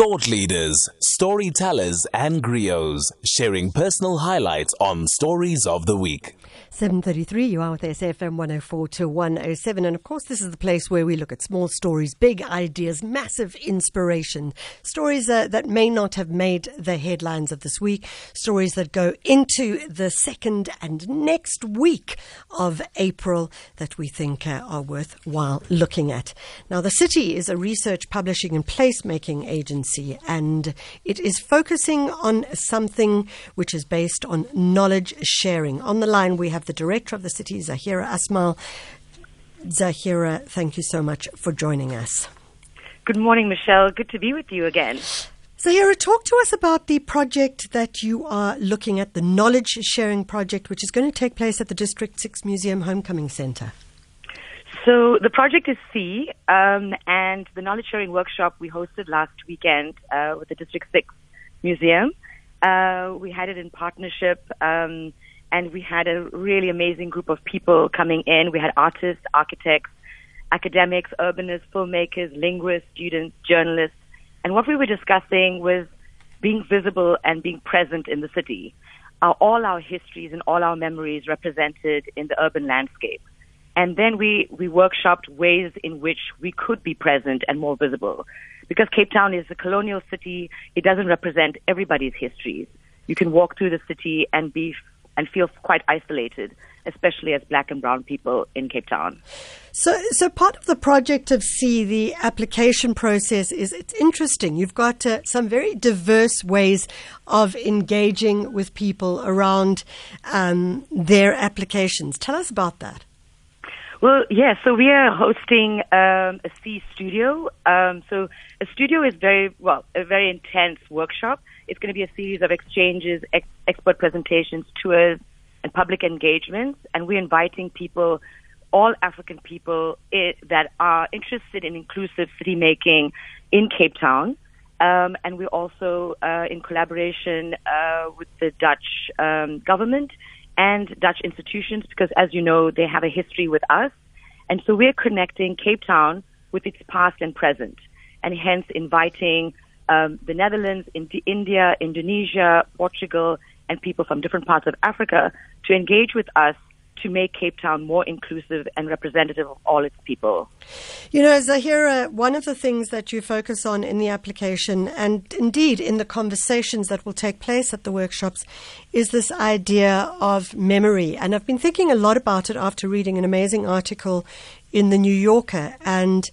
Thought leaders, storytellers, and griots sharing personal highlights on Stories of the Week. 7.33, you are with SFM 104 to 107. And of course, this is the place where we look at small stories, big ideas, massive inspiration. Stories uh, that may not have made the headlines of this week. Stories that go into the second and next week of April that we think uh, are worthwhile looking at. Now, the city is a research, publishing, and placemaking agency, and it is focusing on something which is based on knowledge sharing. On the line, we have have the director of the city, Zahira Asmal. Zahira, thank you so much for joining us. Good morning, Michelle. Good to be with you again. Zahira, talk to us about the project that you are looking at, the knowledge sharing project, which is going to take place at the District 6 Museum Homecoming Centre. So the project is See, um, and the knowledge sharing workshop we hosted last weekend uh, with the District 6 Museum. Uh, we had it in partnership um, and we had a really amazing group of people coming in. We had artists, architects, academics, urbanists, filmmakers, linguists, students, journalists. And what we were discussing was being visible and being present in the city. Are all our histories and all our memories represented in the urban landscape? And then we, we workshopped ways in which we could be present and more visible. Because Cape Town is a colonial city, it doesn't represent everybody's histories. You can walk through the city and be and feel quite isolated, especially as black and brown people in Cape Town. So, so part of the project of See, the application process is it's interesting. You've got uh, some very diverse ways of engaging with people around um, their applications. Tell us about that. Well, yeah, so we are hosting um, a See studio. Um, so a studio is very, well, a very intense workshop. It's going to be a series of exchanges, ex- expert presentations, tours, and public engagements. And we're inviting people, all African people I- that are interested in inclusive city making in Cape Town. Um, and we're also uh, in collaboration uh, with the Dutch um, government and Dutch institutions because, as you know, they have a history with us. And so we're connecting Cape Town with its past and present, and hence inviting um, the Netherlands, India, Indonesia, Portugal, and people from different parts of Africa to engage with us to make Cape Town more inclusive and representative of all its people. You know, Zahira, one of the things that you focus on in the application and indeed in the conversations that will take place at the workshops is this idea of memory. And I've been thinking a lot about it after reading an amazing article in the New Yorker and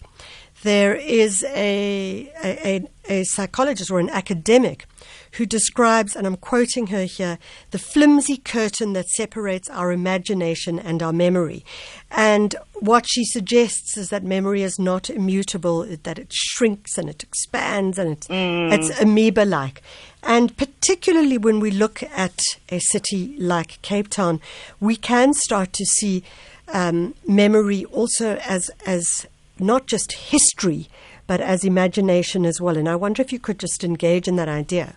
there is a, a, a, psychologist or an academic who describes, and I'm quoting her here, the flimsy curtain that separates our imagination and our memory. And what she suggests is that memory is not immutable, that it shrinks and it expands and it's, mm. it's amoeba like. And particularly when we look at a city like Cape Town, we can start to see um, memory also as, as not just history, but as imagination as well. And I wonder if you could just engage in that idea.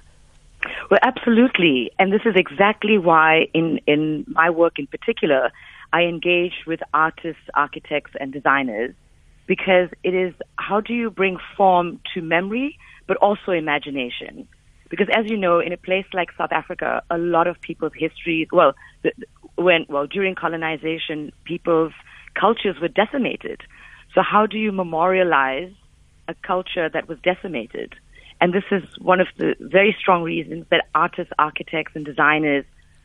Well, absolutely. And this is exactly why, in, in my work in particular, I engage with artists, architects, and designers because it is how do you bring form to memory, but also imagination? Because as you know, in a place like South Africa, a lot of people's histories, well, when, well, during colonization, people's cultures were decimated. So how do you memorialize a culture that was decimated? And this is one of the very strong reasons that artists, architects, and designers,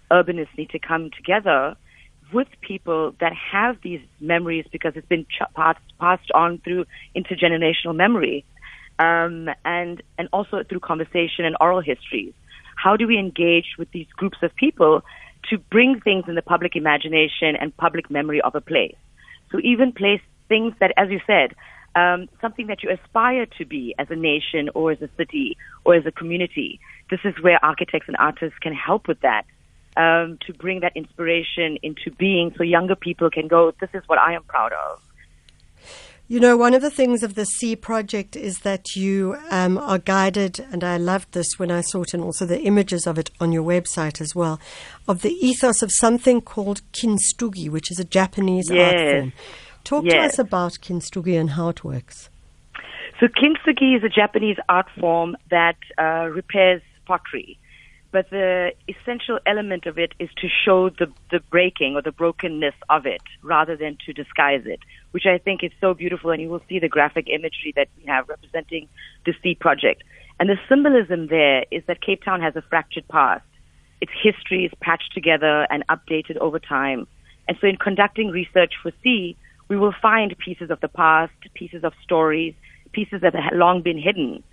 urbanists need to come together with people that have these memories because it's been ch- passed, passed on through intergenerational memory. Um, and, and also through conversation and oral histories. How do we engage with these groups of people to bring things in the public imagination and public memory of a place? So even place things that, as you said, um, something that you aspire to be as a nation or as a city or as a community. This is where architects and artists can help with that. Um, to bring that inspiration into being so younger people can go, this is what I am proud of. You know, one of the things of the See project is that you um, are guided, and I loved this when I saw it, and also the images of it on your website as well, of the ethos of something called kintsugi, which is a Japanese yes. art form. Talk yes. to us about Kintsugi and how it works. So kintsugi is a Japanese art form that uh, repairs pottery but the essential element of it is to show the, the breaking or the brokenness of it rather than to disguise it, which I think is so beautiful. And you will see the graphic imagery that we have representing the See Project. And the symbolism there is that Cape Town has a fractured past. Its history is patched together and updated over time. And so in conducting research for See, we will find pieces of the past, pieces of stories, pieces that have long been hidden.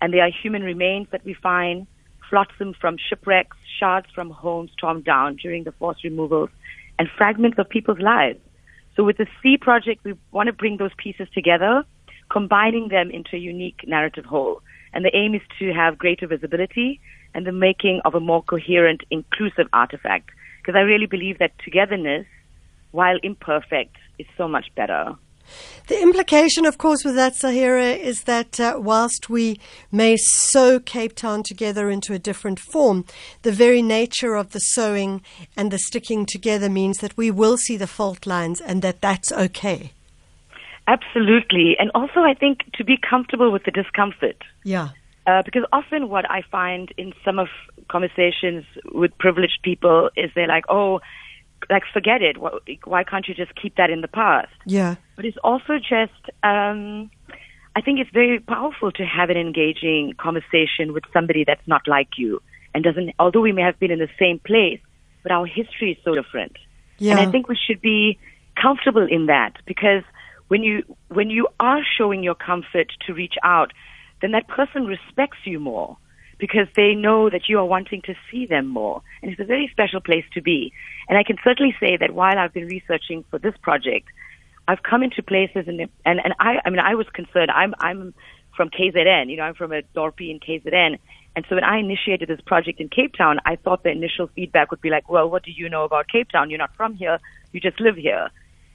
And they are human remains that we find, flotsam from shipwrecks, shards from homes torn down during the forced removals, and fragments of people's lives. So with the See Project, we want to bring those pieces together, combining them into a unique narrative whole. And the aim is to have greater visibility and the making of a more coherent, inclusive artifact. Because I really believe that togetherness, while imperfect, is so much better. The implication, of course, with that, Zahira, is that uh, whilst we may sew Cape Town together into a different form, the very nature of the sewing and the sticking together means that we will see the fault lines and that that's okay. Absolutely. And also, I think to be comfortable with the discomfort. Yeah. Uh, because often what I find in some of conversations with privileged people is they're like, oh, like forget it. Why can't you just keep that in the past? Yeah. But it's also just, um, I think it's very powerful to have an engaging conversation with somebody that's not like you and doesn't, although we may have been in the same place, but our history is so different. Yeah. And I think we should be comfortable in that because when you, when you are showing your comfort to reach out, then that person respects you more because they know that you are wanting to see them more. And it's a very special place to be. And I can certainly say that while I've been researching for this project, I've come into places and and, and I I mean I was concerned. I'm I'm from KZN, you know, I'm from a Dorpy in KZN. And so when I initiated this project in Cape Town, I thought the initial feedback would be like, well, what do you know about Cape Town? You're not from here. You just live here.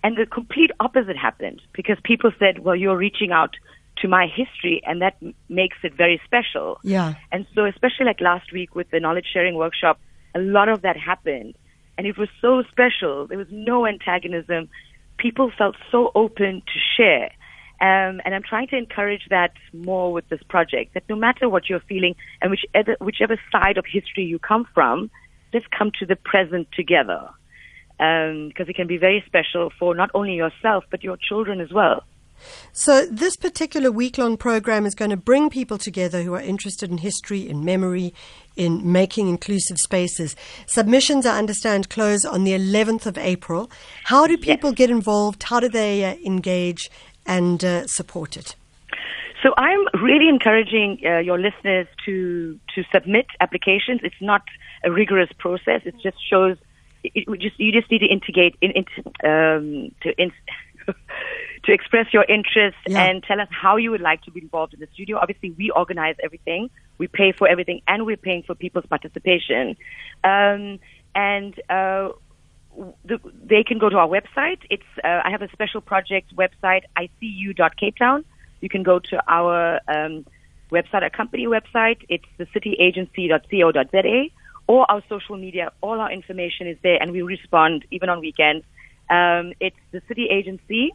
And the complete opposite happened because people said, well, you're reaching out to my history, and that m- makes it very special. Yeah. And so, especially like last week with the knowledge sharing workshop, a lot of that happened, and it was so special. There was no antagonism. People felt so open to share. Um, and I'm trying to encourage that more with this project. That no matter what you're feeling and whichever whichever side of history you come from, let's come to the present together, because um, it can be very special for not only yourself but your children as well. So, this particular week long program is going to bring people together who are interested in history, in memory, in making inclusive spaces. Submissions, I understand, close on the 11th of April. How do people yes. get involved? How do they uh, engage and uh, support it? So I'm really encouraging uh, your listeners to to submit applications. It's not a rigorous process. It just shows. It, it just you just need to integrate in, in um, to in, to express your interest yeah. and tell us how you would like to be involved in the studio. Obviously, we organize everything, we pay for everything, and we're paying for people's participation. Um, and uh, the, they can go to our website. It's uh, I have a special project website, icu.capetown. You can go to our um, website, our company website. It's the cityagency.co.za or our social media. All our information is there, and we respond even on weekends. Um, it's the City Agency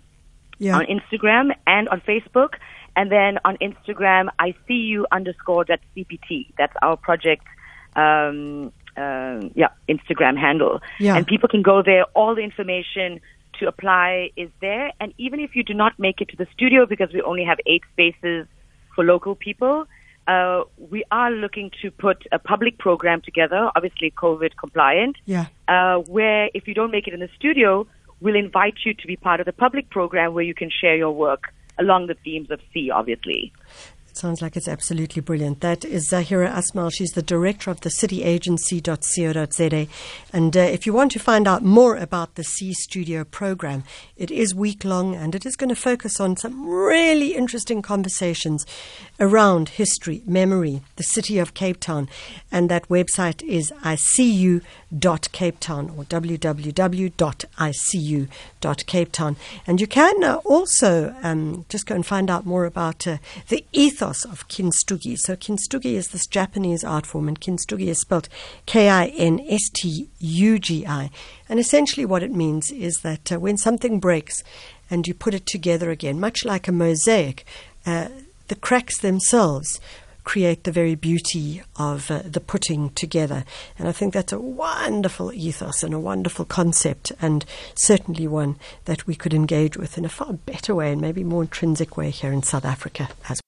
yeah. on Instagram and on Facebook. And then on Instagram, I see you underscore that CPT. That's our project, um, uh, yeah, Instagram handle. Yeah. And people can go there. All the information to apply is there. And even if you do not make it to the studio because we only have eight spaces for local people, uh, we are looking to put a public program together, obviously COVID compliant, yeah. uh, where if you don't make it in the studio, we'll invite you to be part of the public program where you can share your work along the themes of sea, obviously. Sounds like it's absolutely brilliant. That is Zahira Asmal. She's the director of the cityagency.co.za. And uh, if you want to find out more about the See Studio program, it is week long and it is going to focus on some really interesting conversations around history, memory, the city of Cape Town. And that website is icu.capetown or www.icu.capetown. And you can uh, also um, just go and find out more about uh, the ethos ethos of kintsugi. So kintsugi is this Japanese art form, and kintsugi is spelled K-I-N-S-T-U-G-I. And essentially what it means is that uh, when something breaks and you put it together again, much like a mosaic, uh, the cracks themselves create the very beauty of uh, the putting together. And I think that's a wonderful ethos and a wonderful concept, and certainly one that we could engage with in a far better way and maybe more intrinsic way here in South Africa as